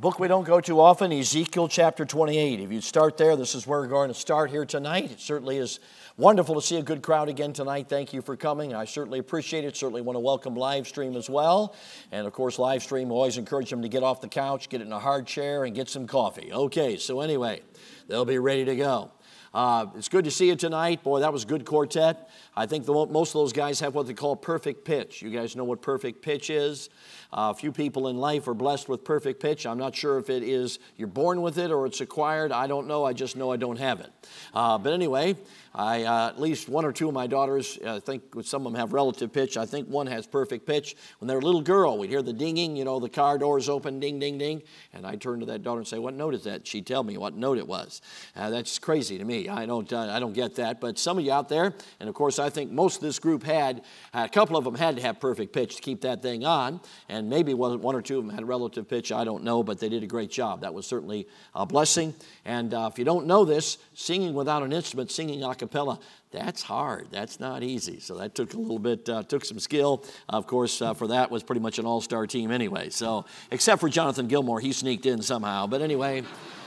book we don't go to often, Ezekiel chapter 28. If you start there, this is where we're going to start here tonight. It certainly is wonderful to see a good crowd again tonight. Thank you for coming. I certainly appreciate it. Certainly want to welcome live stream as well. And of course, live stream, always encourage them to get off the couch, get in a hard chair, and get some coffee. Okay, so anyway, they'll be ready to go. Uh, it's good to see you tonight. Boy, that was a good quartet. I think the, most of those guys have what they call perfect pitch. You guys know what perfect pitch is. Uh, a few people in life are blessed with perfect pitch. I'm not sure if it is you're born with it or it's acquired. I don't know. I just know I don't have it. Uh, but anyway, I, uh, at least one or two of my daughters, uh, I think some of them have relative pitch. I think one has perfect pitch. When they're a little girl, we'd hear the dinging, you know, the car doors open, ding, ding, ding. And I'd turn to that daughter and say, What note is that? She'd tell me what note it was. Uh, that's crazy to me. I don't, uh, I don't get that. But some of you out there, and of course, I think most of this group had, a couple of them had to have perfect pitch to keep that thing on. And maybe one, one or two of them had relative pitch. I don't know, but they did a great job. That was certainly a blessing. And uh, if you don't know this, singing without an instrument, singing a cappella, that's hard. That's not easy. So that took a little bit, uh, took some skill. Of course, uh, for that was pretty much an all-star team anyway. So except for Jonathan Gilmore, he sneaked in somehow. But anyway,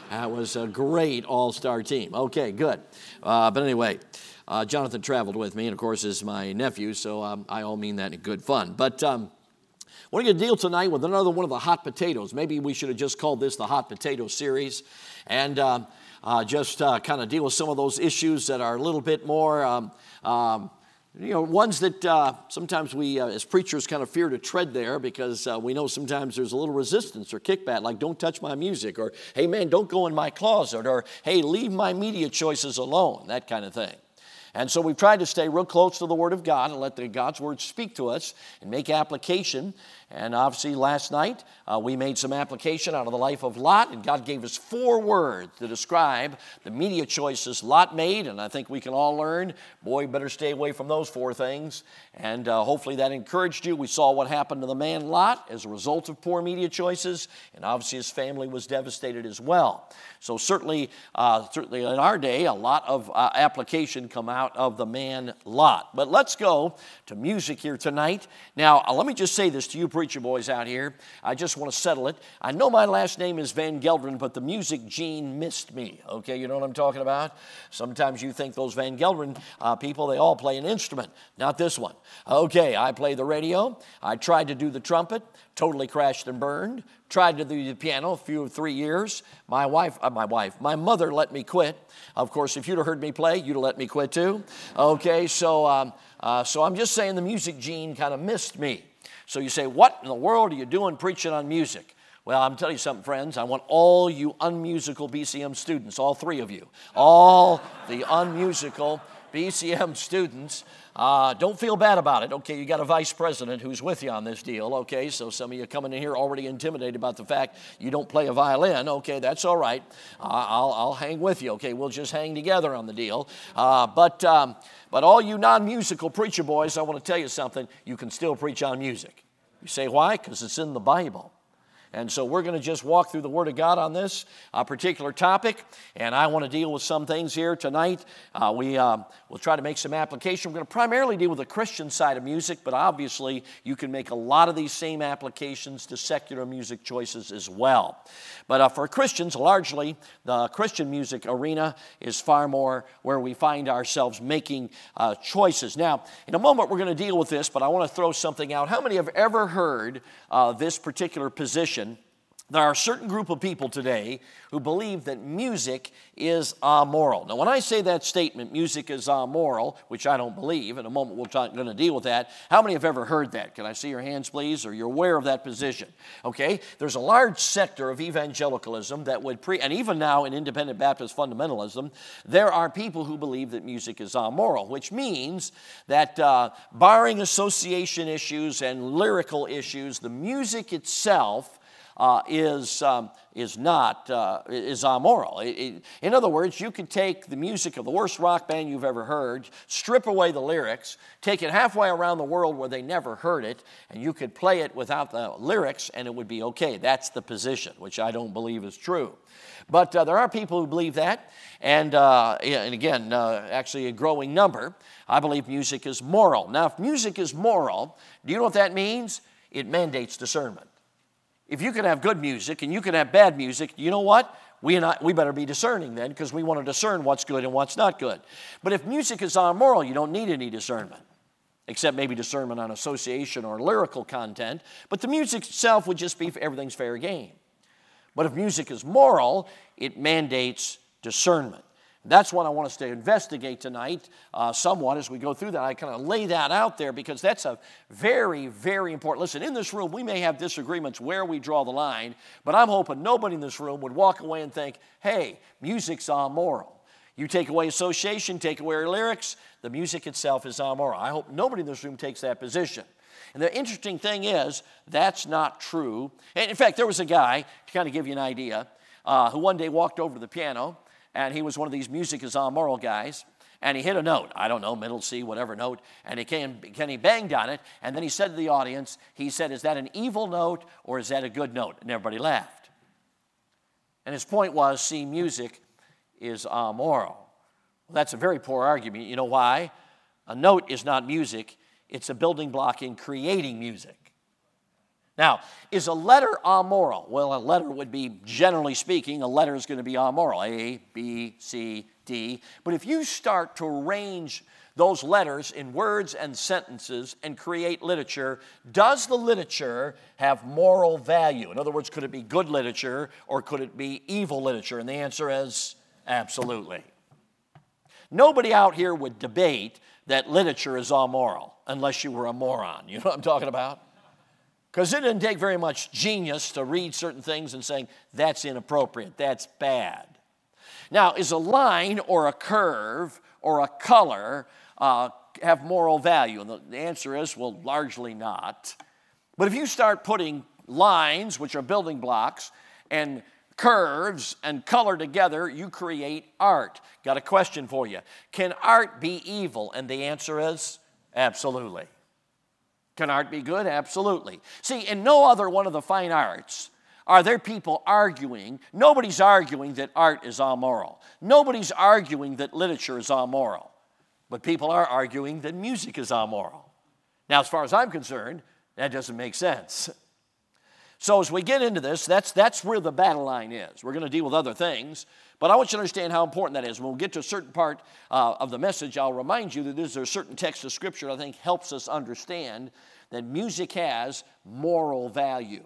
that was a great all-star team. Okay, good. Uh, but anyway, uh, Jonathan traveled with me, and of course is my nephew, so um, I all mean that in good fun. But um, we're going to deal tonight with another one of the hot potatoes. Maybe we should have just called this the hot potato series. And um, uh, just uh, kind of deal with some of those issues that are a little bit more, um, um, you know, ones that uh, sometimes we uh, as preachers kind of fear to tread there because uh, we know sometimes there's a little resistance or kickback, like don't touch my music, or hey man, don't go in my closet, or hey, leave my media choices alone, that kind of thing. And so we've tried to stay real close to the Word of God and let the, God's Word speak to us and make application and obviously, last night uh, we made some application out of the life of Lot, and God gave us four words to describe the media choices Lot made. And I think we can all learn, boy, better stay away from those four things. And uh, hopefully that encouraged you. We saw what happened to the man Lot as a result of poor media choices, and obviously his family was devastated as well. So certainly, uh, certainly in our day, a lot of uh, application come out of the man Lot. But let's go to music here tonight. Now, uh, let me just say this to you preacher boys out here. I just want to settle it. I know my last name is Van Gelderen, but the music gene missed me. Okay, you know what I'm talking about? Sometimes you think those Van Gelderen uh, people, they all play an instrument. Not this one. Okay, I play the radio. I tried to do the trumpet, totally crashed and burned. Tried to do the piano a few, three years. My wife, uh, my wife, my mother let me quit. Of course, if you'd have heard me play, you'd have let me quit too. Okay, so, um, uh, so I'm just saying the music gene kind of missed me. So you say, What in the world are you doing preaching on music? Well, I'm telling you something, friends. I want all you unmusical BCM students, all three of you, all the unmusical BCM students, uh, don't feel bad about it. Okay, you got a vice president who's with you on this deal. Okay, so some of you coming in here already intimidated about the fact you don't play a violin. Okay, that's all right. Uh, I'll, I'll hang with you. Okay, we'll just hang together on the deal. Uh, but um, but all you non-musical preacher boys, I want to tell you something. You can still preach on music. You say why? Because it's in the Bible. And so we're going to just walk through the Word of God on this uh, particular topic. And I want to deal with some things here tonight. Uh, we uh, will try to make some application. We're going to primarily deal with the Christian side of music, but obviously you can make a lot of these same applications to secular music choices as well. But uh, for Christians, largely the Christian music arena is far more where we find ourselves making uh, choices. Now, in a moment, we're going to deal with this, but I want to throw something out. How many have ever heard uh, this particular position? There are a certain group of people today who believe that music is amoral. Now, when I say that statement, music is amoral, which I don't believe, in a moment we're going to deal with that, how many have ever heard that? Can I see your hands, please? Or you're aware of that position? Okay? There's a large sector of evangelicalism that would pre, and even now in independent Baptist fundamentalism, there are people who believe that music is amoral, which means that uh, barring association issues and lyrical issues, the music itself uh, is, um, is not, uh, is amoral. It, it, in other words, you could take the music of the worst rock band you've ever heard, strip away the lyrics, take it halfway around the world where they never heard it, and you could play it without the lyrics and it would be okay. That's the position, which I don't believe is true. But uh, there are people who believe that, and, uh, and again, uh, actually a growing number. I believe music is moral. Now, if music is moral, do you know what that means? It mandates discernment. If you can have good music and you can have bad music, you know what? We, not, we better be discerning then because we want to discern what's good and what's not good. But if music is amoral, you don't need any discernment, except maybe discernment on association or lyrical content. But the music itself would just be everything's fair game. But if music is moral, it mandates discernment. That's what I want us to investigate tonight uh, somewhat as we go through that. I kind of lay that out there because that's a very, very important. Listen, in this room, we may have disagreements where we draw the line, but I'm hoping nobody in this room would walk away and think, hey, music's amoral. You take away association, take away lyrics, the music itself is amoral. I hope nobody in this room takes that position. And the interesting thing is, that's not true. And in fact, there was a guy, to kind of give you an idea, uh, who one day walked over to the piano and he was one of these music is all moral guys. And he hit a note, I don't know, middle C, whatever note, and he came, and he banged on it, and then he said to the audience, he said, Is that an evil note or is that a good note? And everybody laughed. And his point was, see, music is amoral. Well, that's a very poor argument. You know why? A note is not music, it's a building block in creating music. Now, is a letter amoral? Well, a letter would be, generally speaking, a letter is going to be amoral A, B, C, D. But if you start to arrange those letters in words and sentences and create literature, does the literature have moral value? In other words, could it be good literature or could it be evil literature? And the answer is absolutely. Nobody out here would debate that literature is amoral unless you were a moron. You know what I'm talking about? Because it didn't take very much genius to read certain things and saying, that's inappropriate, that's bad. Now, is a line or a curve or a color uh, have moral value? And the answer is, well, largely not. But if you start putting lines, which are building blocks, and curves and color together, you create art. Got a question for you. Can art be evil? And the answer is absolutely. Can art be good? Absolutely. See, in no other one of the fine arts are there people arguing. Nobody's arguing that art is amoral. Nobody's arguing that literature is amoral. But people are arguing that music is amoral. Now, as far as I'm concerned, that doesn't make sense. So, as we get into this, that's, that's where the battle line is. We're going to deal with other things, but I want you to understand how important that is. When we get to a certain part uh, of the message, I'll remind you that there's a certain text of Scripture I think helps us understand that music has moral value.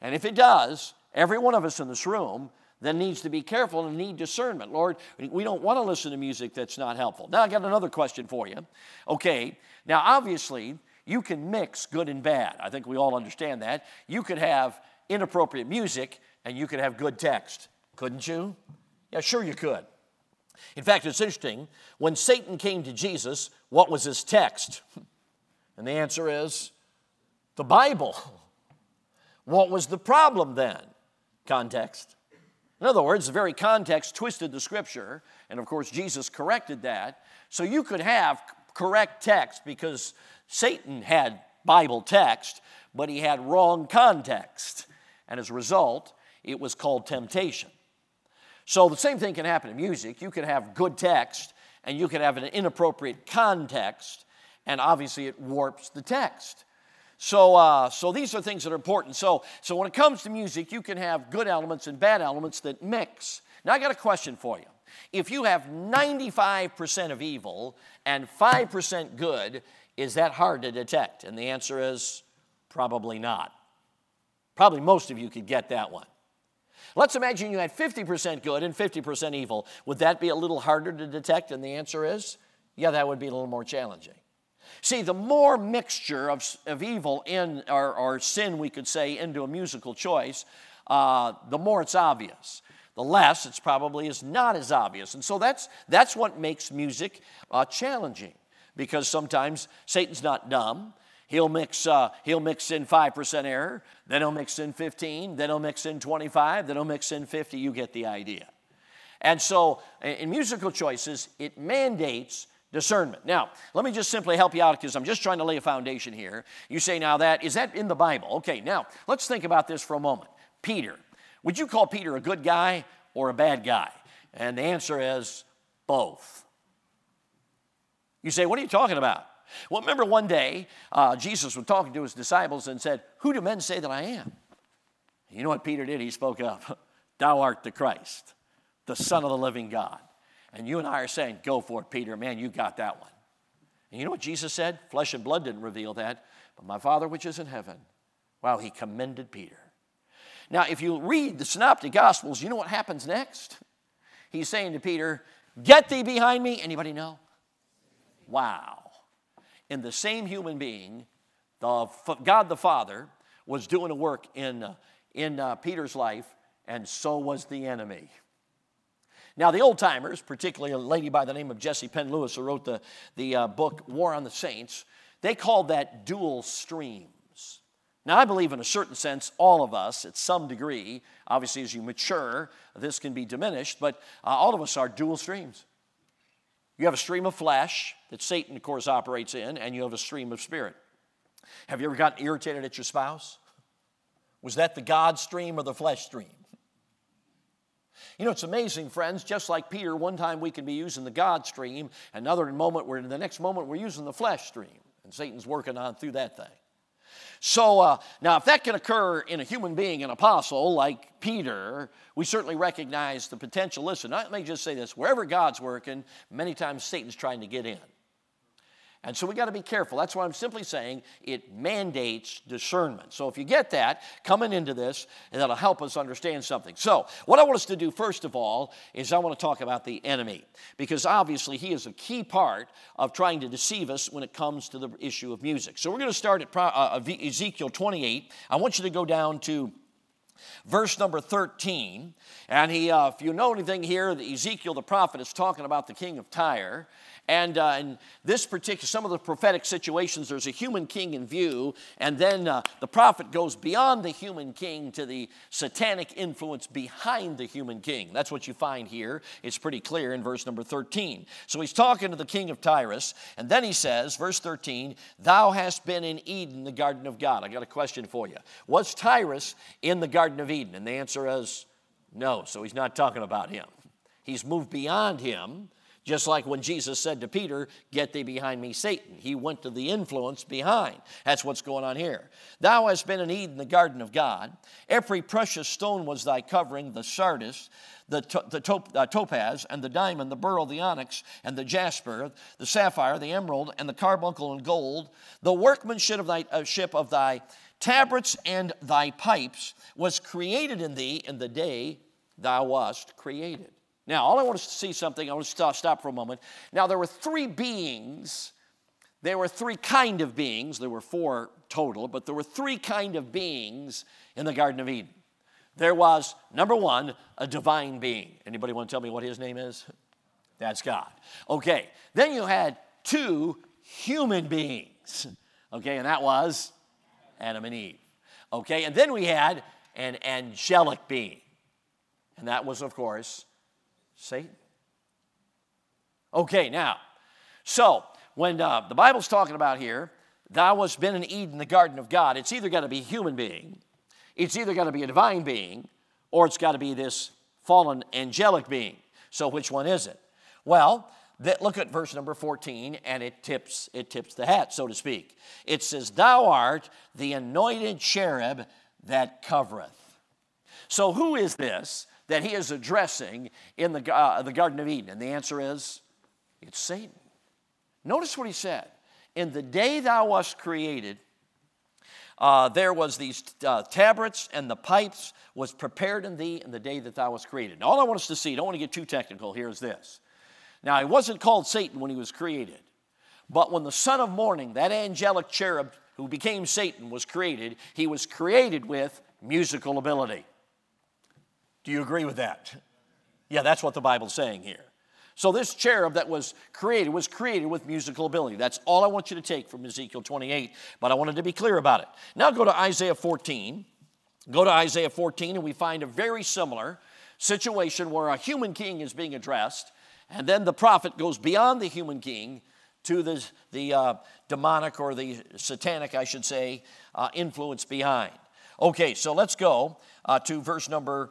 And if it does, every one of us in this room then needs to be careful and need discernment. Lord, we don't want to listen to music that's not helpful. Now, I got another question for you. Okay, now obviously, you can mix good and bad. I think we all understand that. You could have inappropriate music and you could have good text, couldn't you? Yeah, sure you could. In fact, it's interesting. When Satan came to Jesus, what was his text? And the answer is the Bible. What was the problem then? Context. In other words, the very context twisted the scripture, and of course, Jesus corrected that. So you could have correct text because Satan had Bible text, but he had wrong context. And as a result, it was called temptation. So the same thing can happen in music. You can have good text and you can have an inappropriate context, and obviously it warps the text. So, uh, so these are things that are important. So, so when it comes to music, you can have good elements and bad elements that mix. Now, I got a question for you. If you have 95% of evil and 5% good, is that hard to detect? And the answer is probably not. Probably most of you could get that one. Let's imagine you had 50% good and 50% evil. Would that be a little harder to detect? And the answer is yeah, that would be a little more challenging. See, the more mixture of, of evil in, or, or sin, we could say, into a musical choice, uh, the more it's obvious. The less it's probably is not as obvious. And so that's, that's what makes music uh, challenging because sometimes Satan's not dumb. He'll mix, uh, he'll mix in 5% error, then he'll mix in 15, then he'll mix in 25, then he'll mix in 50. You get the idea. And so in musical choices, it mandates discernment. Now, let me just simply help you out because I'm just trying to lay a foundation here. You say, now that, is that in the Bible? Okay, now let's think about this for a moment. Peter. Would you call Peter a good guy or a bad guy? And the answer is both. You say, What are you talking about? Well, remember one day uh, Jesus was talking to his disciples and said, Who do men say that I am? You know what Peter did? He spoke up. Thou art the Christ, the Son of the living God. And you and I are saying, Go for it, Peter. Man, you got that one. And you know what Jesus said? Flesh and blood didn't reveal that, but my Father which is in heaven. Wow, he commended Peter. Now, if you read the Synoptic Gospels, you know what happens next? He's saying to Peter, Get thee behind me. Anybody know? Wow. In the same human being, the, God the Father was doing a work in, uh, in uh, Peter's life, and so was the enemy. Now, the old timers, particularly a lady by the name of Jessie Penn Lewis, who wrote the, the uh, book War on the Saints, they called that dual streams. Now, I believe in a certain sense, all of us, at some degree, obviously as you mature, this can be diminished, but uh, all of us are dual streams. You have a stream of flesh that Satan, of course, operates in, and you have a stream of spirit. Have you ever gotten irritated at your spouse? Was that the God stream or the flesh stream? You know, it's amazing, friends. Just like Peter, one time we can be using the God stream, another moment, we're in the next moment, we're using the flesh stream. And Satan's working on through that thing. So, uh, now if that can occur in a human being, an apostle like Peter, we certainly recognize the potential. Listen, let me just say this wherever God's working, many times Satan's trying to get in. And so we got to be careful. That's why I'm simply saying it mandates discernment. So if you get that coming into this, and that'll help us understand something. So, what I want us to do first of all is I want to talk about the enemy because obviously he is a key part of trying to deceive us when it comes to the issue of music. So we're going to start at uh, Ezekiel 28. I want you to go down to verse number 13. And he, uh, if you know anything here, Ezekiel the prophet is talking about the king of Tyre. And uh, in this particular, some of the prophetic situations, there's a human king in view, and then uh, the prophet goes beyond the human king to the satanic influence behind the human king. That's what you find here. It's pretty clear in verse number 13. So he's talking to the king of Tyrus, and then he says, verse 13, Thou hast been in Eden, the garden of God. I got a question for you. Was Tyrus in the garden of Eden? And the answer is no. So he's not talking about him. He's moved beyond him just like when Jesus said to Peter, Get thee behind me, Satan. He went to the influence behind. That's what's going on here. Thou hast been in Eden, the garden of God. Every precious stone was thy covering, the sardius, the, to, the top, uh, topaz, and the diamond, the beryl, the onyx, and the jasper, the sapphire, the emerald, and the carbuncle and gold. The workmanship of thy, uh, ship of thy tabrets and thy pipes was created in thee in the day thou wast created. Now, all I want us to see something, I want to stop for a moment. Now, there were three beings. There were three kind of beings. There were four total, but there were three kind of beings in the Garden of Eden. There was, number one, a divine being. Anybody want to tell me what his name is? That's God. Okay. Then you had two human beings. Okay, and that was Adam and Eve. Okay, and then we had an angelic being. And that was, of course, Satan. Okay, now, so when uh, the Bible's talking about here, thou hast been in Eden, the garden of God, it's either got to be a human being, it's either got to be a divine being, or it's got to be this fallen angelic being. So which one is it? Well, that, look at verse number 14 and it tips it tips the hat so to speak it says thou art the anointed cherub that covereth so who is this that he is addressing in the, uh, the Garden of Eden? And the answer is it's Satan. Notice what he said. In the day thou wast created, uh, there was these uh, tabrets and the pipes was prepared in thee in the day that thou wast created. Now, all I want us to see, don't want to get too technical here, is this. Now, he wasn't called Satan when he was created, but when the son of morning, that angelic cherub who became Satan, was created, he was created with musical ability. Do you agree with that? Yeah, that's what the Bible's saying here. So this cherub that was created was created with musical ability. That's all I want you to take from Ezekiel 28, but I wanted to be clear about it. Now go to Isaiah 14. Go to Isaiah 14 and we find a very similar situation where a human king is being addressed, and then the prophet goes beyond the human king to the, the uh, demonic or the satanic, I should say, uh, influence behind. Okay, so let's go uh, to verse number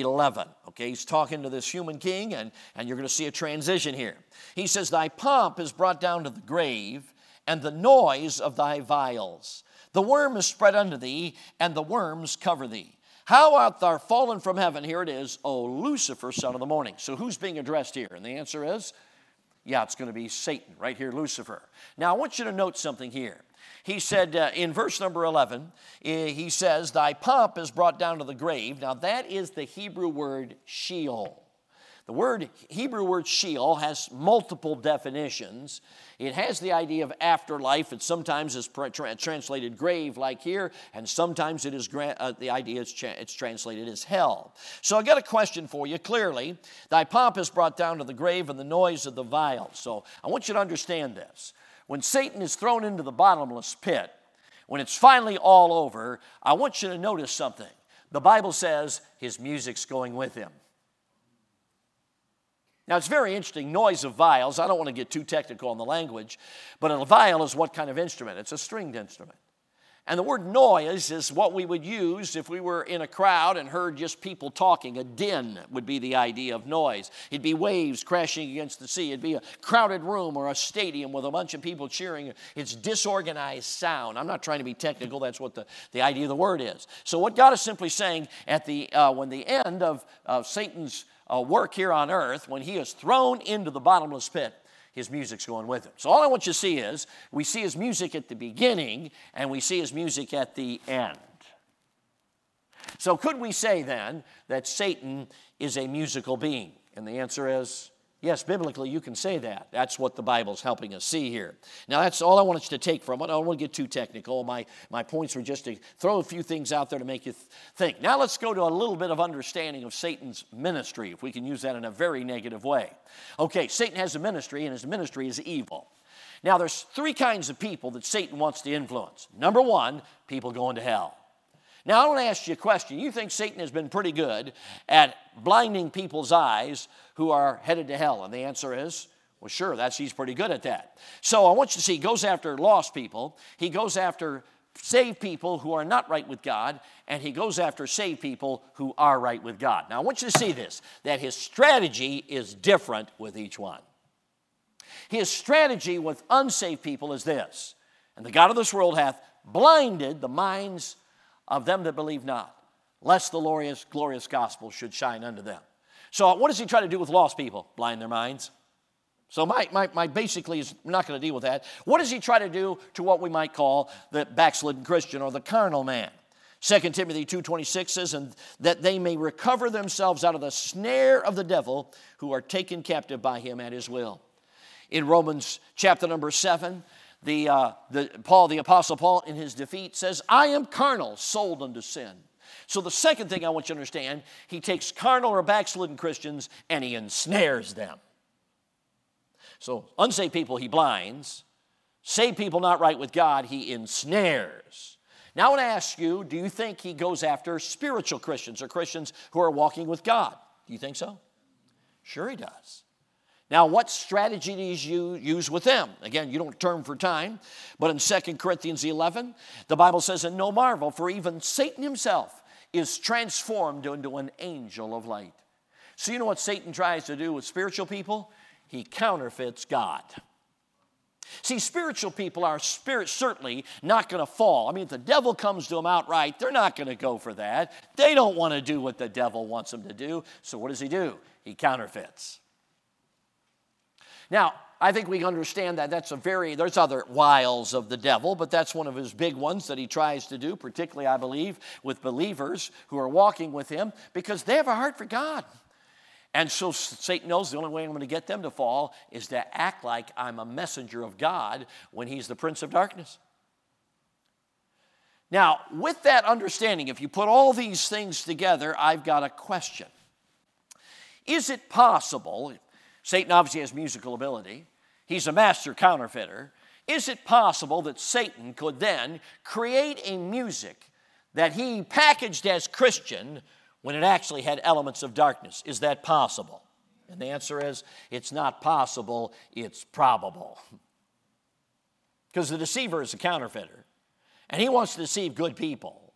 11. Okay, he's talking to this human king, and, and you're going to see a transition here. He says, Thy pomp is brought down to the grave, and the noise of thy viols. The worm is spread unto thee, and the worms cover thee. How art thou fallen from heaven? Here it is, O Lucifer, son of the morning. So who's being addressed here? And the answer is, yeah, it's going to be Satan, right here, Lucifer. Now, I want you to note something here. He said uh, in verse number 11, eh, he says, Thy pomp is brought down to the grave. Now, that is the Hebrew word Sheol. The word Hebrew word Sheol has multiple definitions. It has the idea of afterlife. It sometimes is tra- translated grave, like here, and sometimes it is gra- uh, the idea is cha- it's translated as hell. So I got a question for you. Clearly, thy pomp is brought down to the grave, and the noise of the viol. So I want you to understand this. When Satan is thrown into the bottomless pit, when it's finally all over, I want you to notice something. The Bible says his music's going with him. Now, it's very interesting noise of viols. I don't want to get too technical on the language, but a viol is what kind of instrument? It's a stringed instrument. And the word noise is what we would use if we were in a crowd and heard just people talking. A din would be the idea of noise. It'd be waves crashing against the sea. It'd be a crowded room or a stadium with a bunch of people cheering. It's disorganized sound. I'm not trying to be technical, that's what the, the idea of the word is. So, what God is simply saying at the, uh, when the end of uh, Satan's uh, work here on earth, when he is thrown into the bottomless pit, his music's going with him. So all I want you to see is we see his music at the beginning and we see his music at the end. So could we say then that Satan is a musical being? And the answer is Yes, biblically, you can say that. That's what the Bible's helping us see here. Now, that's all I wanted you to take from it. I don't want to get too technical. My, my points were just to throw a few things out there to make you th- think. Now, let's go to a little bit of understanding of Satan's ministry, if we can use that in a very negative way. Okay, Satan has a ministry, and his ministry is evil. Now, there's three kinds of people that Satan wants to influence. Number one, people going to hell. Now, I want to ask you a question. You think Satan has been pretty good at blinding people's eyes who are headed to hell? And the answer is, well, sure, that's he's pretty good at that. So I want you to see, he goes after lost people, he goes after saved people who are not right with God, and he goes after saved people who are right with God. Now I want you to see this that his strategy is different with each one. His strategy with unsaved people is this, and the God of this world hath blinded the minds of them that believe not, lest the glorious, glorious gospel should shine unto them. So, what does he try to do with lost people? Blind their minds. So, my, my, my basically is not going to deal with that. What does he try to do to what we might call the backslidden Christian or the carnal man? 2 Timothy 2.26 says, and that they may recover themselves out of the snare of the devil who are taken captive by him at his will. In Romans chapter number 7, the, uh, the, Paul, the Apostle Paul, in his defeat, says, I am carnal, sold unto sin. So, the second thing I want you to understand, he takes carnal or backslidden Christians and he ensnares them. So, unsaved people he blinds, saved people not right with God he ensnares. Now, I want to ask you do you think he goes after spiritual Christians or Christians who are walking with God? Do you think so? Sure, he does. Now, what strategy strategies you use with them? Again, you don't turn for time, but in 2 Corinthians 11, the Bible says, And no marvel, for even Satan himself is transformed into an angel of light. So, you know what Satan tries to do with spiritual people? He counterfeits God. See, spiritual people are spirit certainly not going to fall. I mean, if the devil comes to them outright, they're not going to go for that. They don't want to do what the devil wants them to do. So, what does he do? He counterfeits. Now, I think we understand that that's a very, there's other wiles of the devil, but that's one of his big ones that he tries to do, particularly, I believe, with believers who are walking with him because they have a heart for God. And so Satan knows the only way I'm going to get them to fall is to act like I'm a messenger of God when he's the prince of darkness. Now, with that understanding, if you put all these things together, I've got a question. Is it possible, Satan obviously has musical ability, he's a master counterfeiter. Is it possible that Satan could then create a music that he packaged as Christian when it actually had elements of darkness? Is that possible? And the answer is it's not possible, it's probable. Because the deceiver is a counterfeiter, and he wants to deceive good people.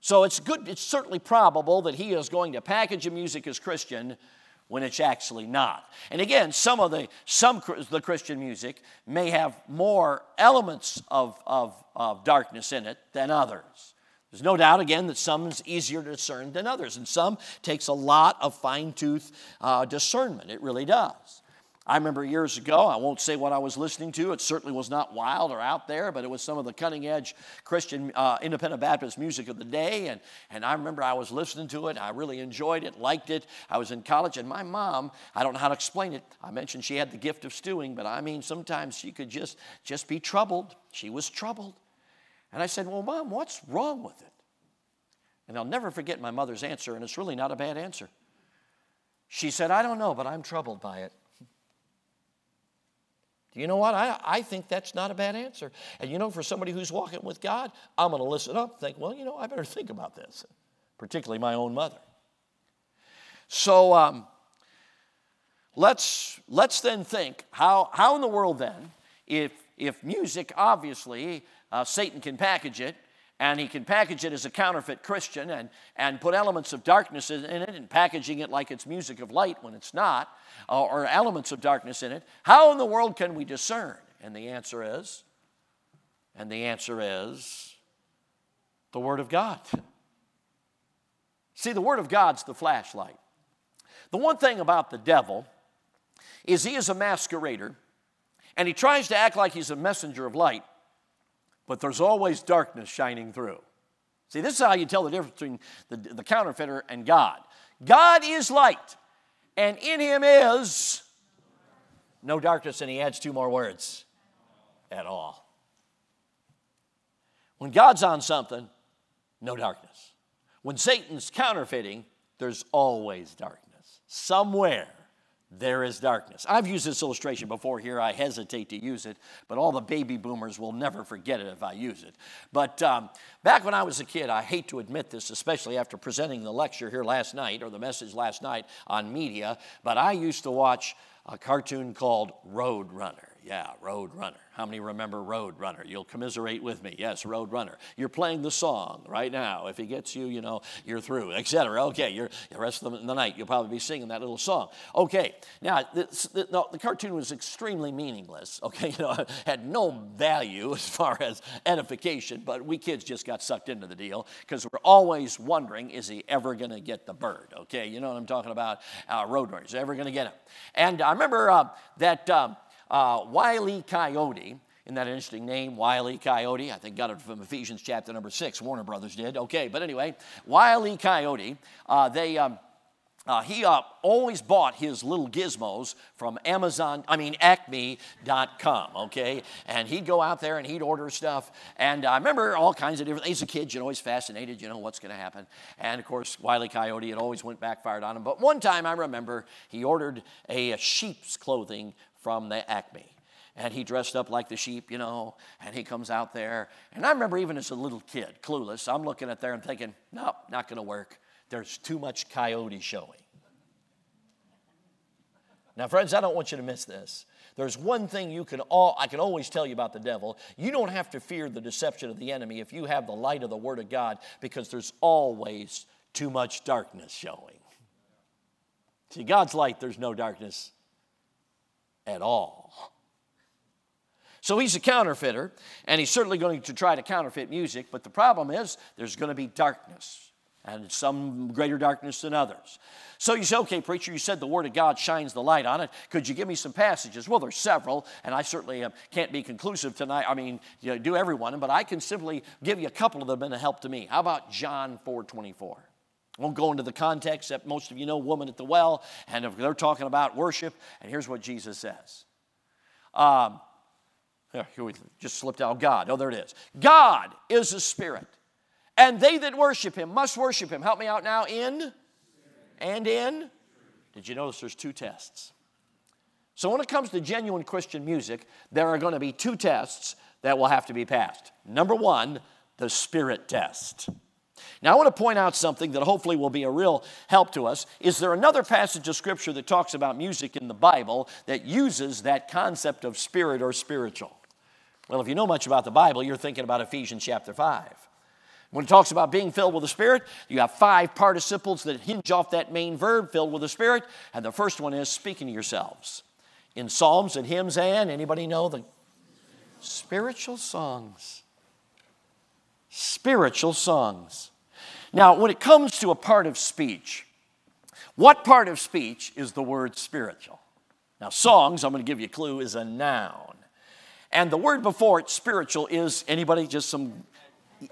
So it's good, it's certainly probable that he is going to package a music as Christian when it's actually not. And again, some of the some the Christian music may have more elements of, of, of darkness in it than others. There's no doubt, again, that some is easier to discern than others, and some takes a lot of fine tooth uh, discernment. It really does. I remember years ago, I won't say what I was listening to. It certainly was not wild or out there, but it was some of the cutting edge Christian uh, independent Baptist music of the day. And, and I remember I was listening to it. I really enjoyed it, liked it. I was in college, and my mom, I don't know how to explain it. I mentioned she had the gift of stewing, but I mean, sometimes she could just, just be troubled. She was troubled. And I said, Well, mom, what's wrong with it? And I'll never forget my mother's answer, and it's really not a bad answer. She said, I don't know, but I'm troubled by it. You know what? I, I think that's not a bad answer. And you know, for somebody who's walking with God, I'm going to listen up and think, well, you know, I better think about this, particularly my own mother. So um, let's, let's then think how, how in the world then, if, if music, obviously, uh, Satan can package it, and he can package it as a counterfeit Christian and, and put elements of darkness in it and packaging it like it's music of light when it's not, uh, or elements of darkness in it. How in the world can we discern? And the answer is, and the answer is the Word of God. See, the Word of God's the flashlight. The one thing about the devil is he is a masquerader, and he tries to act like he's a messenger of light but there's always darkness shining through. See, this is how you tell the difference between the, the counterfeiter and God. God is light, and in him is no darkness, and he adds two more words at all. When God's on something, no darkness. When Satan's counterfeiting, there's always darkness. Somewhere there is darkness. I've used this illustration before here. I hesitate to use it, but all the baby boomers will never forget it if I use it. But um, back when I was a kid, I hate to admit this, especially after presenting the lecture here last night or the message last night on media, but I used to watch a cartoon called Road Runner. Yeah, Road Runner. How many remember Road Runner? You'll commiserate with me. Yes, Road Runner. You're playing the song right now. If he gets you, you know, you're through, etc. Okay, you're, the rest of the night, you'll probably be singing that little song. Okay, now, the, the, the cartoon was extremely meaningless, okay, you know, had no value as far as edification, but we kids just got sucked into the deal because we're always wondering, is he ever going to get the bird, okay? You know what I'm talking about? Uh, Road Runner, is ever going to get him? And I remember uh, that. Uh, uh, Wiley Coyote, isn't that an interesting name? Wiley Coyote. I think got it from Ephesians chapter number six. Warner Brothers did. Okay, but anyway, Wiley Coyote. Uh, they. Um, uh, he uh, always bought his little gizmos from Amazon, I mean, acme.com, okay? And he'd go out there and he'd order stuff. And I remember all kinds of different things. As a kid, you're always fascinated, you know, what's going to happen. And of course, Wiley Coyote, it always went backfired on him. But one time I remember he ordered a, a sheep's clothing from the Acme. And he dressed up like the sheep, you know, and he comes out there. And I remember even as a little kid, clueless, I'm looking at there and thinking, nope, not going to work. There's too much coyote showing. Now, friends, I don't want you to miss this. There's one thing you can all I can always tell you about the devil. You don't have to fear the deception of the enemy if you have the light of the word of God because there's always too much darkness showing. See, God's light, there's no darkness at all. So he's a counterfeiter, and he's certainly going to try to counterfeit music, but the problem is there's going to be darkness, and some greater darkness than others. So you say, okay, preacher, you said the Word of God shines the light on it. Could you give me some passages? Well, there's several, and I certainly uh, can't be conclusive tonight. I mean, you know, do everyone, but I can simply give you a couple of them and a help to me. How about John 4 24? Won't go into the context that most of you know, woman at the well, and if they're talking about worship, and here's what Jesus says. Um, here we just slipped out. God. Oh, there it is. God is a spirit, and they that worship him must worship him. Help me out now. In and in. Did you notice there's two tests? So when it comes to genuine Christian music, there are going to be two tests that will have to be passed. Number one, the spirit test. Now, I want to point out something that hopefully will be a real help to us. Is there another passage of Scripture that talks about music in the Bible that uses that concept of spirit or spiritual? Well, if you know much about the Bible, you're thinking about Ephesians chapter 5. When it talks about being filled with the Spirit, you have five participles that hinge off that main verb, filled with the Spirit. And the first one is speaking to yourselves. In psalms and hymns and, anybody know the spiritual songs? Spiritual songs. Now, when it comes to a part of speech, what part of speech is the word spiritual? Now, songs, I'm going to give you a clue, is a noun. And the word before it, spiritual, is anybody just some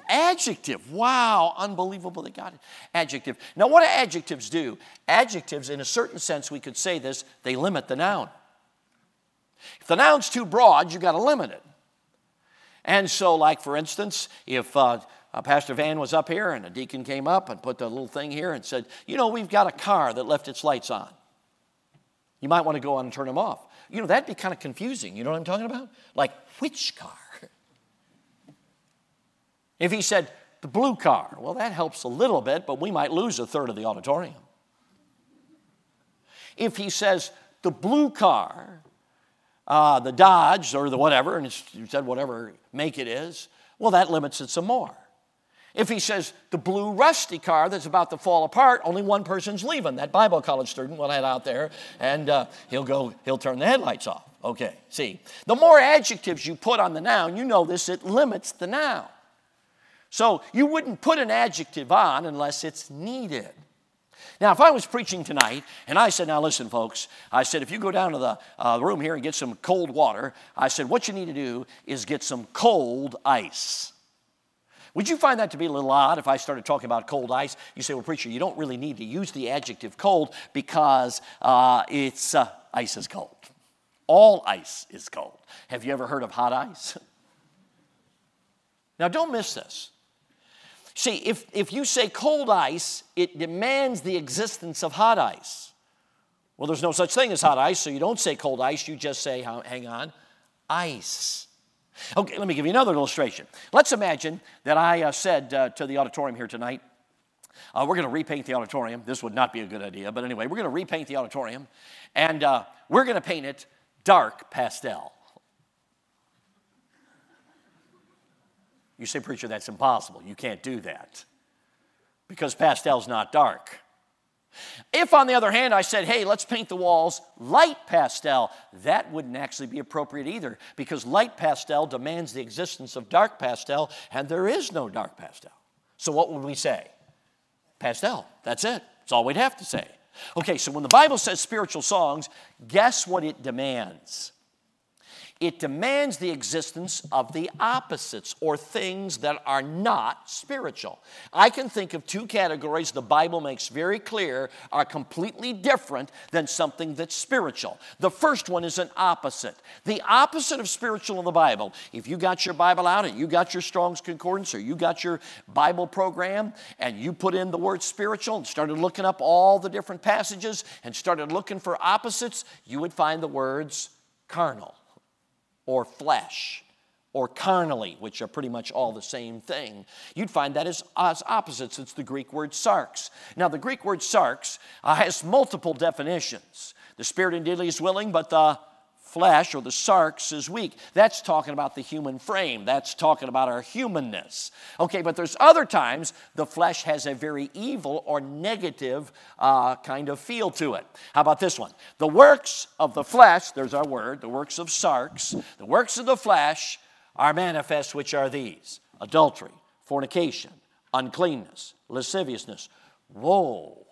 adjective. Wow, unbelievable they got it. Adjective. Now, what do adjectives do? Adjectives, in a certain sense, we could say this, they limit the noun. If the noun's too broad, you got to limit it. And so, like for instance, if uh, uh, Pastor Van was up here and a deacon came up and put the little thing here and said, You know, we've got a car that left its lights on. You might want to go on and turn them off. You know, that'd be kind of confusing. You know what I'm talking about? Like, which car? If he said, the blue car, well, that helps a little bit, but we might lose a third of the auditorium. If he says, the blue car, uh, the Dodge or the whatever, and he said whatever make it is, well, that limits it some more. If he says the blue rusty car that's about to fall apart, only one person's leaving. That Bible college student will head out there and uh, he'll go, he'll turn the headlights off. Okay, see. The more adjectives you put on the noun, you know this, it limits the noun. So you wouldn't put an adjective on unless it's needed. Now, if I was preaching tonight and I said, Now listen, folks, I said, if you go down to the uh, room here and get some cold water, I said, what you need to do is get some cold ice. Would you find that to be a little odd if I started talking about cold ice? You say, well, preacher, you don't really need to use the adjective cold because uh, it's uh, ice is cold. All ice is cold. Have you ever heard of hot ice? now, don't miss this. See, if, if you say cold ice, it demands the existence of hot ice. Well, there's no such thing as hot ice, so you don't say cold ice, you just say, hang on, ice. Okay, let me give you another illustration. Let's imagine that I uh, said uh, to the auditorium here tonight, uh, we're going to repaint the auditorium. This would not be a good idea, but anyway, we're going to repaint the auditorium, and uh, we're going to paint it dark pastel. You say, Preacher, that's impossible. You can't do that because pastel's not dark. If, on the other hand, I said, hey, let's paint the walls light pastel, that wouldn't actually be appropriate either because light pastel demands the existence of dark pastel, and there is no dark pastel. So, what would we say? Pastel. That's it. That's all we'd have to say. Okay, so when the Bible says spiritual songs, guess what it demands? It demands the existence of the opposites or things that are not spiritual. I can think of two categories the Bible makes very clear are completely different than something that's spiritual. The first one is an opposite. The opposite of spiritual in the Bible, if you got your Bible out and you got your Strong's Concordance or you got your Bible program and you put in the word spiritual and started looking up all the different passages and started looking for opposites, you would find the words carnal or flesh or carnally, which are pretty much all the same thing. You'd find that as, as opposites. It's the Greek word sarx. Now, the Greek word sarx uh, has multiple definitions. The spirit indeed is willing, but the flesh or the sarx is weak. That's talking about the human frame. That's talking about our humanness. Okay, but there's other times the flesh has a very evil or negative uh, kind of feel to it. How about this one? The works of the flesh, there's our word, the works of sarx, the works of the flesh are manifest, which are these adultery, fornication, uncleanness, lasciviousness. Whoa,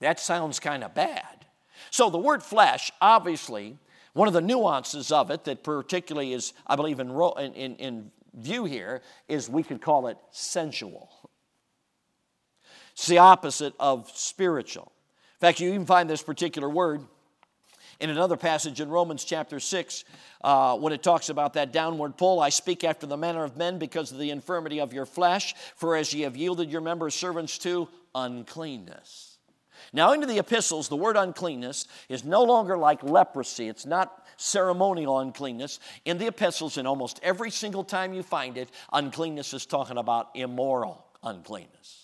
that sounds kind of bad. So the word flesh, obviously, one of the nuances of it that particularly is, I believe, in, in, in view here is we could call it sensual. It's the opposite of spiritual. In fact, you even find this particular word in another passage in Romans chapter 6 uh, when it talks about that downward pull. I speak after the manner of men because of the infirmity of your flesh, for as ye have yielded your members servants to uncleanness now, into the epistles, the word uncleanness is no longer like leprosy. It's not ceremonial uncleanness. In the epistles, and almost every single time you find it, uncleanness is talking about immoral uncleanness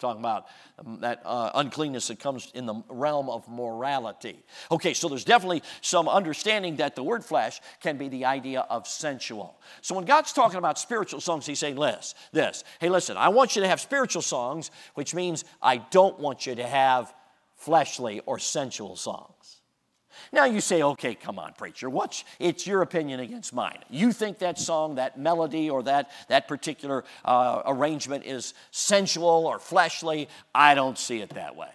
talking about um, that uh, uncleanness that comes in the realm of morality. Okay, so there's definitely some understanding that the word flesh can be the idea of sensual. So when God's talking about spiritual songs, He's saying this, this. Hey, listen, I want you to have spiritual songs, which means I don't want you to have fleshly or sensual songs. Now you say, okay, come on, preacher, what's it's your opinion against mine? You think that song, that melody, or that, that particular uh, arrangement is sensual or fleshly? I don't see it that way.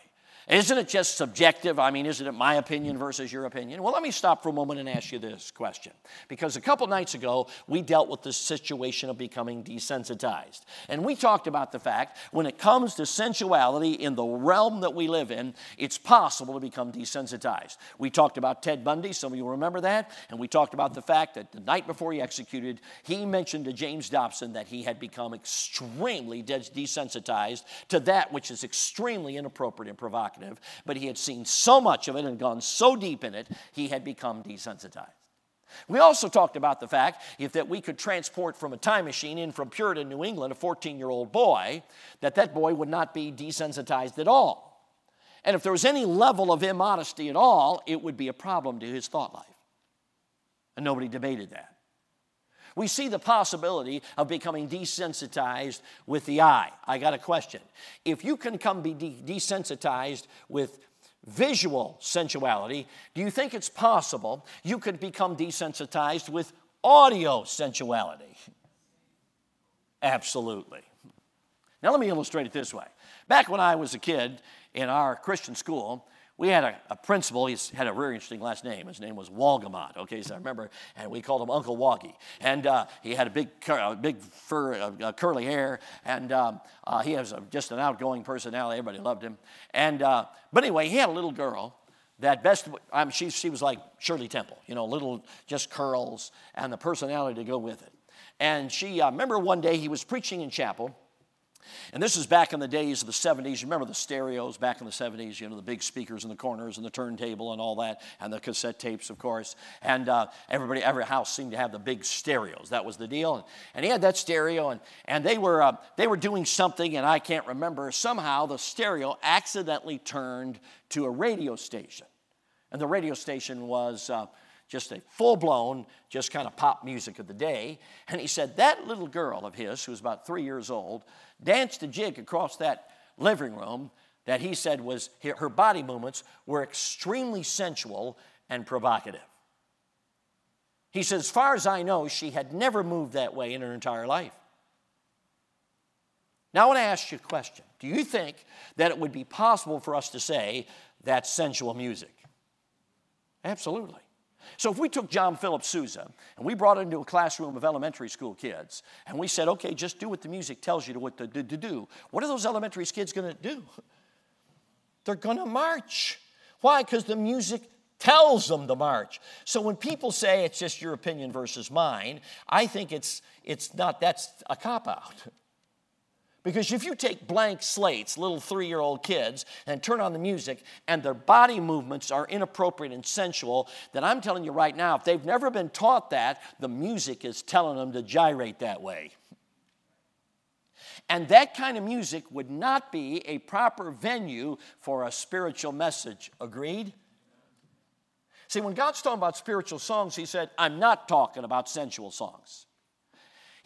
Isn't it just subjective? I mean, isn't it my opinion versus your opinion? Well, let me stop for a moment and ask you this question. Because a couple nights ago, we dealt with the situation of becoming desensitized. And we talked about the fact when it comes to sensuality in the realm that we live in, it's possible to become desensitized. We talked about Ted Bundy, some of you remember that. And we talked about the fact that the night before he executed, he mentioned to James Dobson that he had become extremely desensitized to that which is extremely inappropriate and provocative but he had seen so much of it and gone so deep in it, he had become desensitized. We also talked about the fact if that we could transport from a time machine in from Puritan, New England, a 14-year-old boy, that that boy would not be desensitized at all. And if there was any level of immodesty at all, it would be a problem to his thought life. And nobody debated that. We see the possibility of becoming desensitized with the eye. I got a question. If you can come be de- desensitized with visual sensuality, do you think it's possible you could become desensitized with audio sensuality? Absolutely. Now, let me illustrate it this way. Back when I was a kid in our Christian school, we had a, a, principal, he had a very interesting last name. His name was Walgamot, okay, so I remember, and we called him Uncle Woggy. And uh, he had a big, big fur, uh, curly hair, and um, uh, he was just an outgoing personality. Everybody loved him. And, uh, but anyway, he had a little girl that best, um, she, she was like Shirley Temple, you know, little just curls and the personality to go with it. And she, uh, remember one day he was preaching in chapel, and this is back in the days of the 70s. You remember the stereos back in the 70s, you know, the big speakers in the corners and the turntable and all that, and the cassette tapes, of course. And uh, everybody, every house seemed to have the big stereos. That was the deal. And, and he had that stereo, and, and they, were, uh, they were doing something, and I can't remember. Somehow the stereo accidentally turned to a radio station. And the radio station was. Uh, just a full blown, just kind of pop music of the day. And he said that little girl of his, who was about three years old, danced a jig across that living room that he said was her body movements were extremely sensual and provocative. He said, as far as I know, she had never moved that way in her entire life. Now, I want to ask you a question. Do you think that it would be possible for us to say that's sensual music? Absolutely. So if we took John Philip Sousa and we brought him into a classroom of elementary school kids and we said, okay, just do what the music tells you to, what to, to, to do, what are those elementary kids going to do? They're going to march. Why? Because the music tells them to march. So when people say it's just your opinion versus mine, I think it's, it's not, that's a cop out. Because if you take blank slates, little three year old kids, and turn on the music and their body movements are inappropriate and sensual, then I'm telling you right now, if they've never been taught that, the music is telling them to gyrate that way. And that kind of music would not be a proper venue for a spiritual message. Agreed? See, when God's talking about spiritual songs, He said, I'm not talking about sensual songs.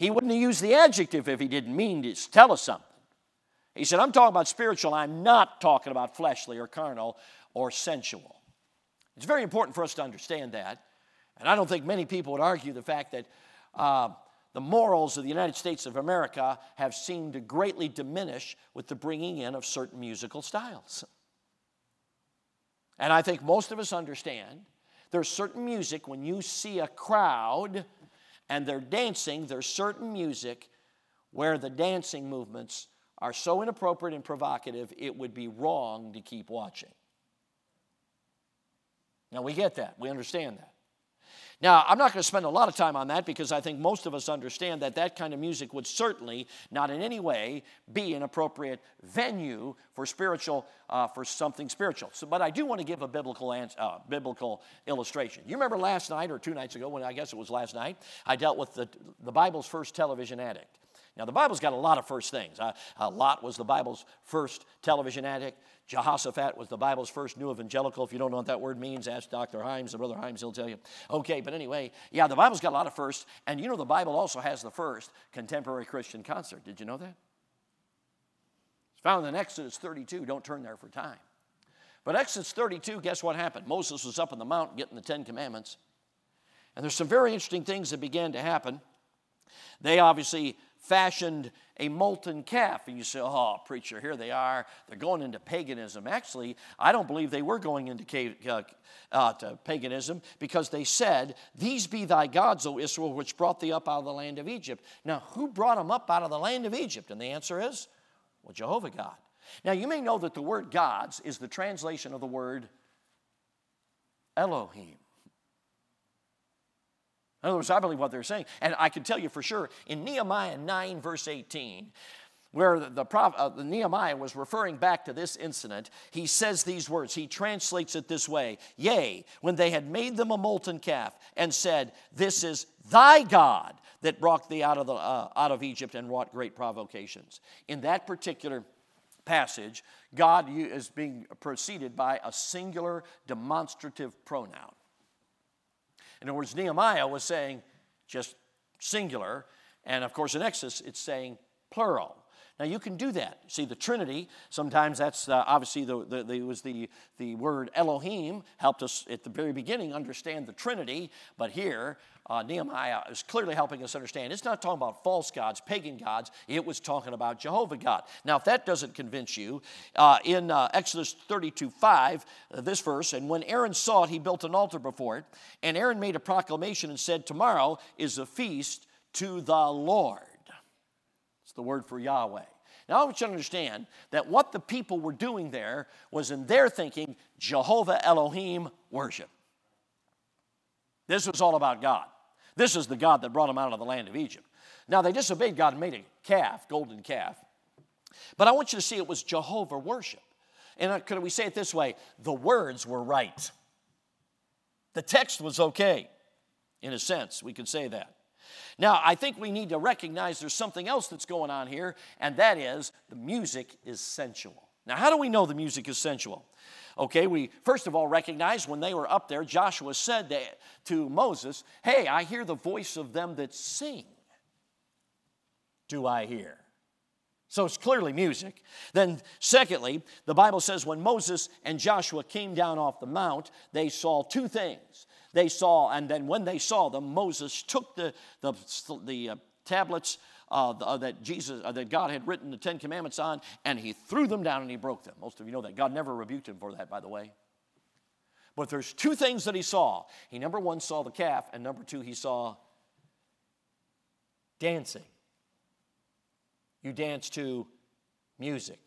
He wouldn't have used the adjective if he didn't mean to tell us something. He said, I'm talking about spiritual, I'm not talking about fleshly or carnal or sensual. It's very important for us to understand that. And I don't think many people would argue the fact that uh, the morals of the United States of America have seemed to greatly diminish with the bringing in of certain musical styles. And I think most of us understand there's certain music when you see a crowd and they're dancing, there's certain music where the dancing movements are so inappropriate and provocative, it would be wrong to keep watching. Now, we get that, we understand that. Now, I'm not going to spend a lot of time on that because I think most of us understand that that kind of music would certainly not in any way be an appropriate venue for spiritual, uh, for something spiritual. So, but I do want to give a biblical, answer, uh, biblical illustration. You remember last night or two nights ago, when I guess it was last night, I dealt with the, the Bible's first television addict. Now, the Bible's got a lot of first things. Uh, Lot was the Bible's first television addict. Jehoshaphat was the Bible's first new evangelical. If you don't know what that word means, ask Dr. Himes or Brother Himes, he'll tell you. Okay, but anyway, yeah, the Bible's got a lot of firsts. And you know, the Bible also has the first contemporary Christian concert. Did you know that? It's found in Exodus 32. Don't turn there for time. But Exodus 32, guess what happened? Moses was up on the mountain getting the Ten Commandments. And there's some very interesting things that began to happen. They obviously fashioned a molten calf. And you say, oh, preacher, here they are. They're going into paganism. Actually, I don't believe they were going into uh, uh, paganism because they said, These be thy gods, O Israel, which brought thee up out of the land of Egypt. Now, who brought them up out of the land of Egypt? And the answer is, well, Jehovah God. Now, you may know that the word gods is the translation of the word Elohim. In other words, I believe what they're saying. And I can tell you for sure, in Nehemiah 9, verse 18, where the, the, uh, the, Nehemiah was referring back to this incident, he says these words. He translates it this way Yea, when they had made them a molten calf and said, This is thy God that brought thee out of, the, uh, out of Egypt and wrought great provocations. In that particular passage, God is being preceded by a singular demonstrative pronoun. In other words, Nehemiah was saying just singular, and of course in Exodus it's saying plural. Now you can do that. See the Trinity. Sometimes that's uh, obviously the, the, the, was the the word Elohim helped us at the very beginning understand the Trinity. But here uh, Nehemiah is clearly helping us understand. It's not talking about false gods, pagan gods. It was talking about Jehovah God. Now if that doesn't convince you, uh, in uh, Exodus 32 5, uh, this verse, and when Aaron saw it, he built an altar before it. And Aaron made a proclamation and said, Tomorrow is a feast to the Lord. It's the word for Yahweh. Now, I want you to understand that what the people were doing there was in their thinking Jehovah Elohim worship. This was all about God. This is the God that brought them out of the land of Egypt. Now, they disobeyed God and made a calf, golden calf. But I want you to see it was Jehovah worship. And uh, could we say it this way? The words were right. The text was okay, in a sense, we could say that. Now, I think we need to recognize there's something else that's going on here, and that is the music is sensual. Now, how do we know the music is sensual? Okay, we first of all recognize when they were up there, Joshua said to Moses, Hey, I hear the voice of them that sing. Do I hear? So it's clearly music. Then, secondly, the Bible says when Moses and Joshua came down off the mount, they saw two things they saw, and then when they saw them, Moses took the, the, the uh, tablets uh, uh, that Jesus, uh, that God had written the Ten Commandments on, and he threw them down and he broke them. Most of you know that. God never rebuked him for that, by the way. But there's two things that he saw. He number one saw the calf, and number two he saw dancing. You dance to music.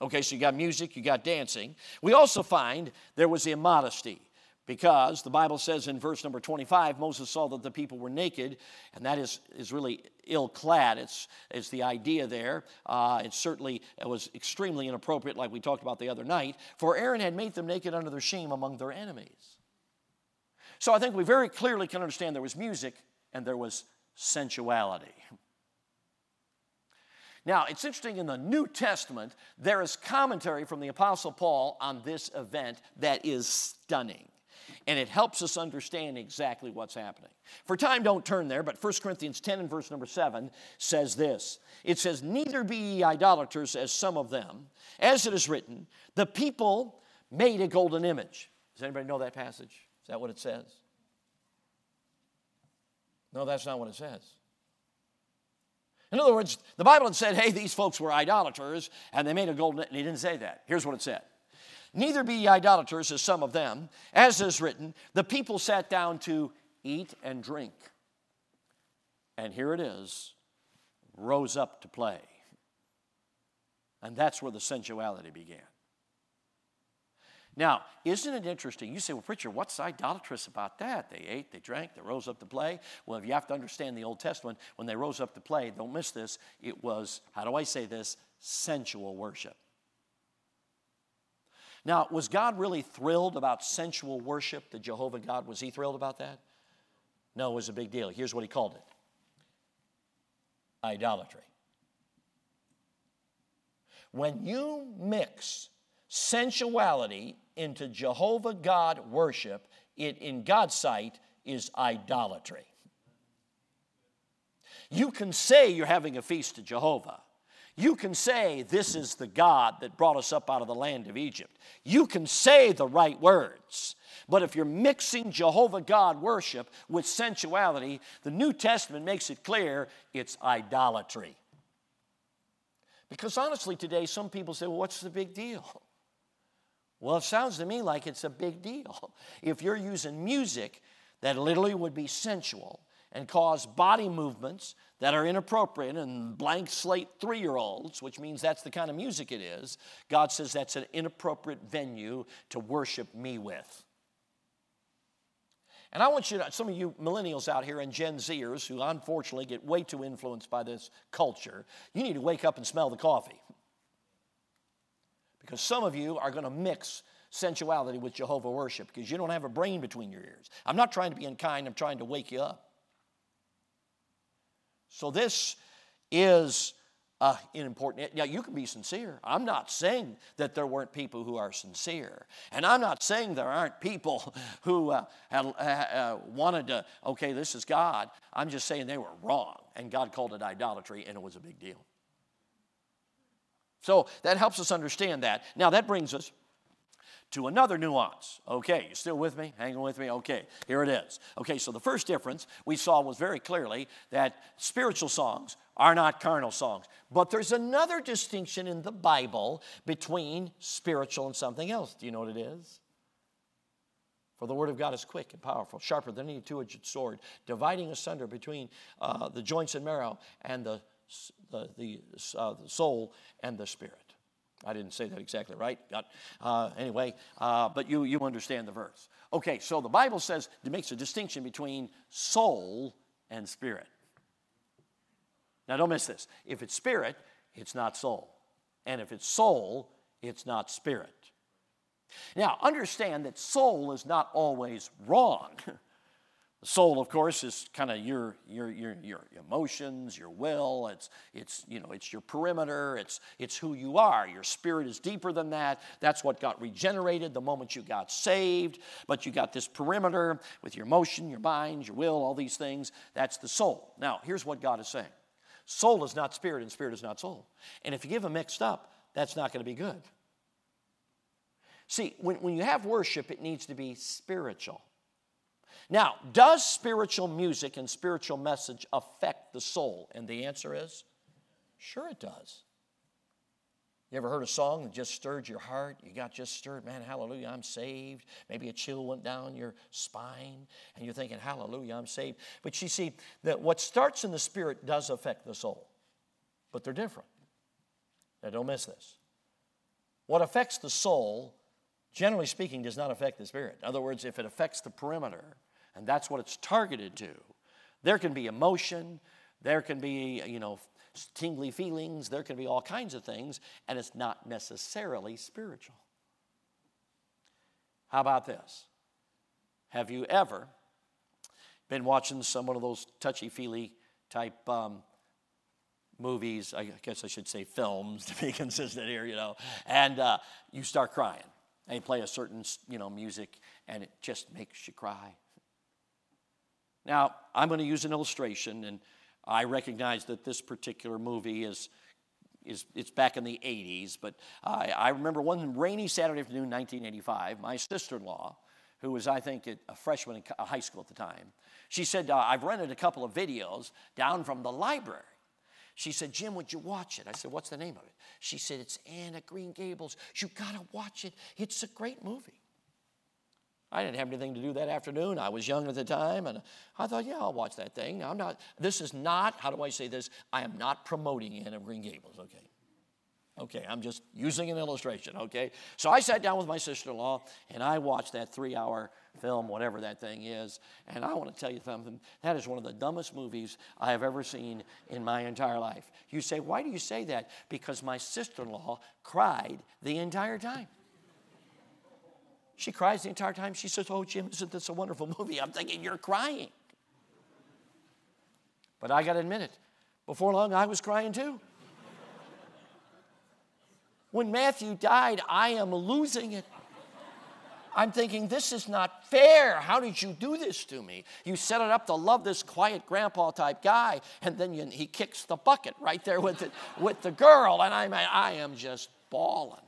Okay, so you got music, you got dancing. We also find there was immodesty. Because the Bible says in verse number 25, Moses saw that the people were naked, and that is, is really ill clad. It's, it's the idea there. Uh, it certainly it was extremely inappropriate, like we talked about the other night, for Aaron had made them naked under their shame among their enemies. So I think we very clearly can understand there was music and there was sensuality. Now, it's interesting in the New Testament, there is commentary from the Apostle Paul on this event that is stunning and it helps us understand exactly what's happening. For time, don't turn there, but 1 Corinthians 10 and verse number 7 says this It says, Neither be ye idolaters as some of them, as it is written, the people made a golden image. Does anybody know that passage? Is that what it says? No, that's not what it says. In other words, the Bible had said, hey, these folks were idolaters, and they made a golden, and he didn't say that. Here's what it said Neither be ye idolaters, as some of them, as is written, the people sat down to eat and drink. And here it is, rose up to play. And that's where the sensuality began. Now, isn't it interesting? You say, well, preacher, what's idolatrous about that? They ate, they drank, they rose up to play. Well, if you have to understand the Old Testament, when they rose up to play, don't miss this, it was, how do I say this? Sensual worship. Now, was God really thrilled about sensual worship, the Jehovah God? Was he thrilled about that? No, it was a big deal. Here's what he called it idolatry. When you mix sensuality into Jehovah God worship, it in God's sight is idolatry. You can say you're having a feast to Jehovah. You can say, This is the God that brought us up out of the land of Egypt. You can say the right words. But if you're mixing Jehovah God worship with sensuality, the New Testament makes it clear it's idolatry. Because honestly, today, some people say, Well, what's the big deal? Well, it sounds to me like it's a big deal. If you're using music that literally would be sensual and cause body movements that are inappropriate in blank slate three year olds, which means that's the kind of music it is, God says that's an inappropriate venue to worship me with. And I want you to, some of you millennials out here and Gen Zers who unfortunately get way too influenced by this culture, you need to wake up and smell the coffee. Because some of you are going to mix sensuality with Jehovah worship because you don't have a brain between your ears. I'm not trying to be unkind, I'm trying to wake you up. So this is uh, important. Now, you can be sincere. I'm not saying that there weren't people who are sincere. And I'm not saying there aren't people who uh, had, uh, uh, wanted to, okay, this is God. I'm just saying they were wrong. And God called it idolatry, and it was a big deal. So that helps us understand that. Now, that brings us to another nuance. Okay, you still with me? Hanging with me? Okay, here it is. Okay, so the first difference we saw was very clearly that spiritual songs are not carnal songs. But there's another distinction in the Bible between spiritual and something else. Do you know what it is? For the word of God is quick and powerful, sharper than any two edged sword, dividing asunder between uh, the joints and marrow and the, the, the, uh, the soul and the spirit. I didn't say that exactly right. Uh, anyway, uh, but you, you understand the verse. Okay, so the Bible says it makes a distinction between soul and spirit. Now, don't miss this. If it's spirit, it's not soul. And if it's soul, it's not spirit. Now, understand that soul is not always wrong. The soul, of course, is kind of your, your, your, your emotions, your will. It's, it's, you know, it's your perimeter. It's, it's who you are. Your spirit is deeper than that. That's what got regenerated the moment you got saved. But you got this perimeter with your emotion, your mind, your will, all these things. That's the soul. Now, here's what God is saying soul is not spirit, and spirit is not soul. And if you give them mixed up, that's not going to be good. See, when, when you have worship, it needs to be spiritual. Now, does spiritual music and spiritual message affect the soul? And the answer is sure it does. You ever heard a song that just stirred your heart? You got just stirred, man, hallelujah, I'm saved. Maybe a chill went down your spine and you're thinking, hallelujah, I'm saved. But you see, that what starts in the spirit does affect the soul, but they're different. Now, don't miss this. What affects the soul, generally speaking, does not affect the spirit. In other words, if it affects the perimeter, and that's what it's targeted to. There can be emotion, there can be, you know, tingly feelings, there can be all kinds of things, and it's not necessarily spiritual. How about this? Have you ever been watching some one of those touchy feely type um, movies? I guess I should say films to be consistent here, you know, and uh, you start crying. They play a certain, you know, music, and it just makes you cry. Now, I'm going to use an illustration, and I recognize that this particular movie is, is it's back in the 80s, but I, I remember one rainy Saturday afternoon, 1985, my sister-in-law, who was, I think, a freshman in high school at the time, she said, uh, I've rented a couple of videos down from the library. She said, Jim, would you watch it? I said, What's the name of it? She said, It's Anne of Green Gables. You gotta watch it. It's a great movie. I didn't have anything to do that afternoon. I was young at the time, and I thought, yeah, I'll watch that thing. I'm not, this is not, how do I say this? I am not promoting Anne of Green Gables, okay? Okay, I'm just using an illustration, okay? So I sat down with my sister in law and I watched that three hour film, whatever that thing is. And I want to tell you something that is one of the dumbest movies I have ever seen in my entire life. You say, why do you say that? Because my sister in law cried the entire time. She cries the entire time. She says, Oh, Jim, isn't this a wonderful movie? I'm thinking, You're crying. But I got to admit it, before long, I was crying too. when Matthew died, I am losing it. I'm thinking, this is not fair. How did you do this to me? You set it up to love this quiet grandpa type guy, and then you, he kicks the bucket right there with, it, with the girl, and I'm, I am just bawling.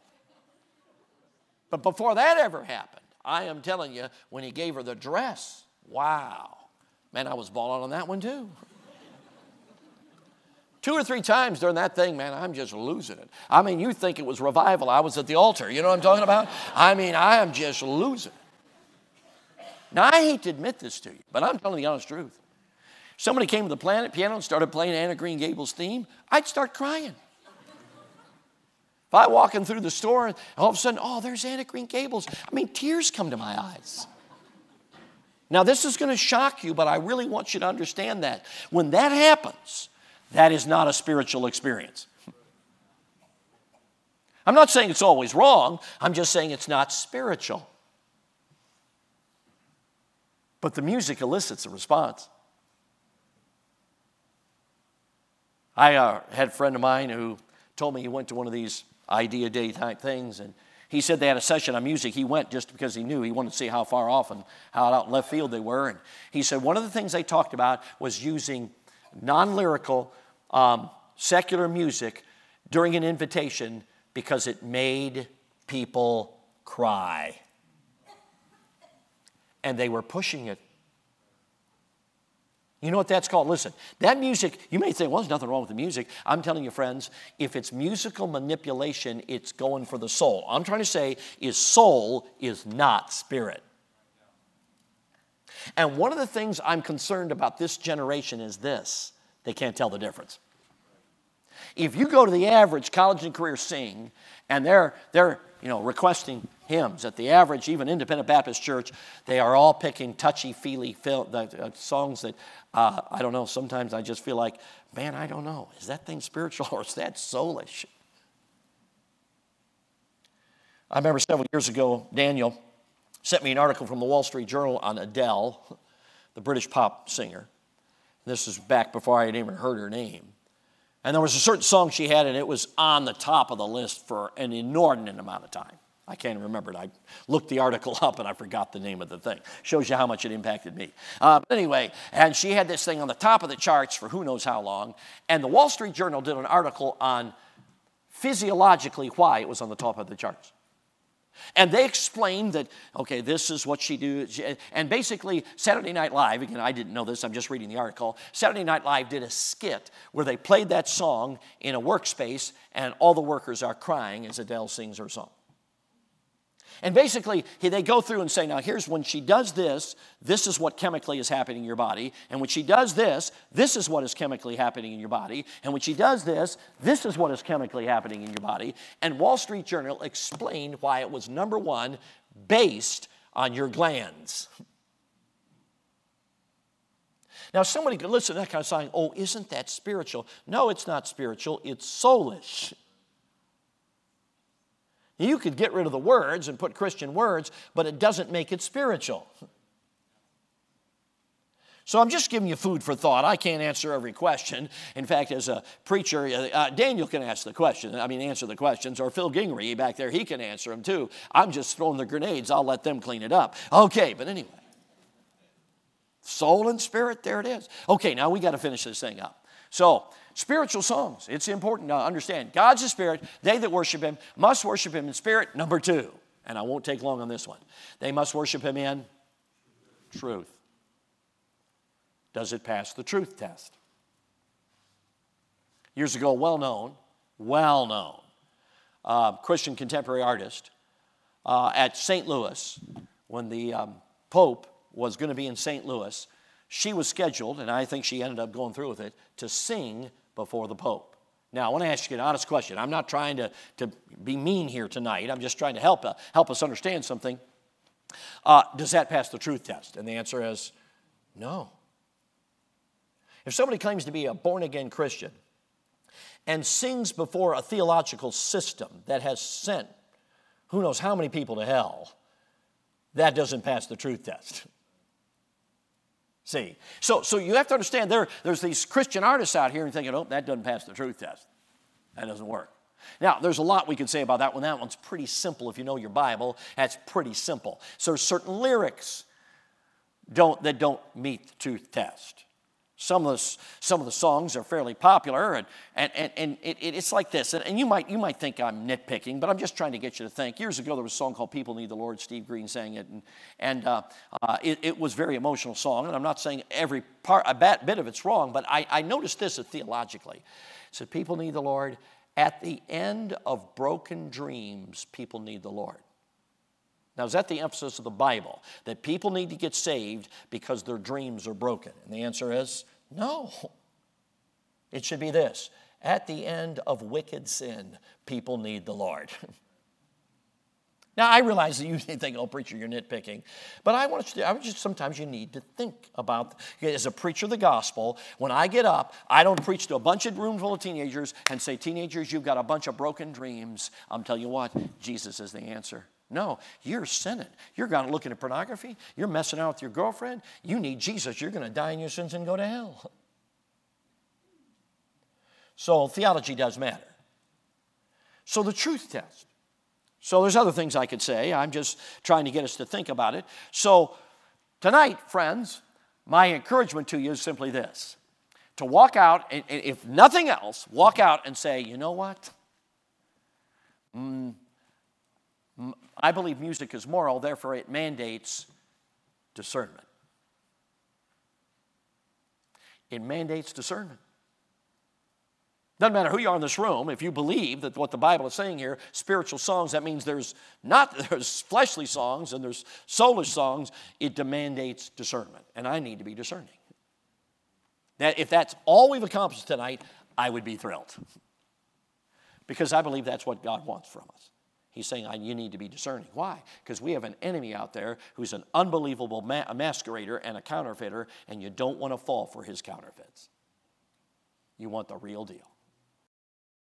But before that ever happened, I am telling you, when he gave her the dress, wow. Man, I was bawling on that one too. Two or three times during that thing, man, I'm just losing it. I mean, you think it was revival. I was at the altar. You know what I'm talking about? I mean, I am just losing it. Now, I hate to admit this to you, but I'm telling the honest truth. Somebody came to the planet piano and started playing Anne of Green Gables theme, I'd start crying. If I through the store and all of a sudden, oh, there's Anne of Green Gables, I mean, tears come to my eyes. Now, this is going to shock you, but I really want you to understand that. When that happens, that is not a spiritual experience. I'm not saying it's always wrong, I'm just saying it's not spiritual. But the music elicits a response. I uh, had a friend of mine who told me he went to one of these idea day type things, and he said they had a session on music. He went just because he knew he wanted to see how far off and how out left field they were. And he said one of the things they talked about was using non lyrical um, secular music during an invitation because it made people cry. And they were pushing it. You know what that's called? Listen, that music, you may think, well, there's nothing wrong with the music. I'm telling you, friends, if it's musical manipulation, it's going for the soul. I'm trying to say is soul is not spirit. And one of the things I'm concerned about this generation is this they can't tell the difference. If you go to the average college and career sing, and they're, they're you know, requesting hymns at the average, even independent Baptist church, they are all picking touchy-feely uh, songs that, uh, I don't know, sometimes I just feel like, man, I don't know, is that thing spiritual or is that soulish? I remember several years ago, Daniel sent me an article from the Wall Street Journal on Adele, the British pop singer. This is back before I had even heard her name. And there was a certain song she had, and it was on the top of the list for an inordinate amount of time. I can't remember it. I looked the article up and I forgot the name of the thing. Shows you how much it impacted me. Uh, anyway, and she had this thing on the top of the charts for who knows how long. And the Wall Street Journal did an article on physiologically why it was on the top of the charts. And they explained that, okay, this is what she do. And basically, Saturday Night Live, again, I didn't know this, I'm just reading the article. Saturday Night Live did a skit where they played that song in a workspace, and all the workers are crying as Adele sings her song. And basically, they go through and say, now here's when she does this, this is what chemically is happening in your body. And when she does this, this is what is chemically happening in your body. And when she does this, this is what is chemically happening in your body. And Wall Street Journal explained why it was number one, based on your glands. Now, somebody could listen to that kind of saying, oh, isn't that spiritual? No, it's not spiritual, it's soulish. You could get rid of the words and put Christian words, but it doesn't make it spiritual. So I'm just giving you food for thought. I can't answer every question. In fact, as a preacher, uh, uh Daniel can ask the question. I mean, answer the questions, or Phil Gingrey back there, he can answer them too. I'm just throwing the grenades. I'll let them clean it up. Okay, but anyway, soul and spirit, there it is. Okay, now we got to finish this thing up. So Spiritual songs. It's important to understand. God's a spirit. They that worship him must worship him in spirit. Number two, and I won't take long on this one, they must worship him in truth. Does it pass the truth test? Years ago, well known, well known uh, Christian contemporary artist uh, at St. Louis, when the um, Pope was going to be in St. Louis, she was scheduled, and I think she ended up going through with it, to sing before the Pope. Now, I want to ask you an honest question. I'm not trying to, to be mean here tonight. I'm just trying to help, uh, help us understand something. Uh, does that pass the truth test? And the answer is no. If somebody claims to be a born again Christian and sings before a theological system that has sent who knows how many people to hell, that doesn't pass the truth test. See, so, so you have to understand there, there's these Christian artists out here and thinking, oh, that doesn't pass the truth test. That doesn't work. Now, there's a lot we could say about that one. That one's pretty simple. If you know your Bible, that's pretty simple. So certain lyrics don't, that don't meet the truth test. Some of the, some of the songs are fairly popular, and, and, and, and it, it's like this. And, and you, might, you might think I'm nitpicking, but I'm just trying to get you to think. Years ago, there was a song called People Need the Lord. Steve Green sang it, and, and uh, uh, it, it, was a very emotional song. And I'm not saying every part, a bit of it's wrong, but I, I noticed this theologically. It said, People need the Lord. At the end of broken dreams, people need the Lord. Now, is that the emphasis of the Bible? That people need to get saved because their dreams are broken? And the answer is no. It should be this at the end of wicked sin, people need the Lord. now, I realize that you think, oh, preacher, you're nitpicking. But I want to, I just sometimes you need to think about, as a preacher of the gospel, when I get up, I don't preach to a bunch of room full of teenagers and say, teenagers, you've got a bunch of broken dreams. I'm telling you what, Jesus is the answer. No, you're sinning. You're going looking at pornography. You're messing out with your girlfriend. You need Jesus. You're going to die in your sins and go to hell. So theology does matter. So the truth test. So there's other things I could say. I'm just trying to get us to think about it. So tonight, friends, my encouragement to you is simply this to walk out, and if nothing else, walk out and say, you know what? Mm, I believe music is moral, therefore, it mandates discernment. It mandates discernment. Doesn't matter who you are in this room, if you believe that what the Bible is saying here, spiritual songs, that means there's not there's fleshly songs and there's soulish songs, it demandates discernment. And I need to be discerning. That if that's all we've accomplished tonight, I would be thrilled. Because I believe that's what God wants from us. He's saying, you need to be discerning. Why? Because we have an enemy out there who's an unbelievable ma- masquerader and a counterfeiter, and you don't want to fall for his counterfeits. You want the real deal.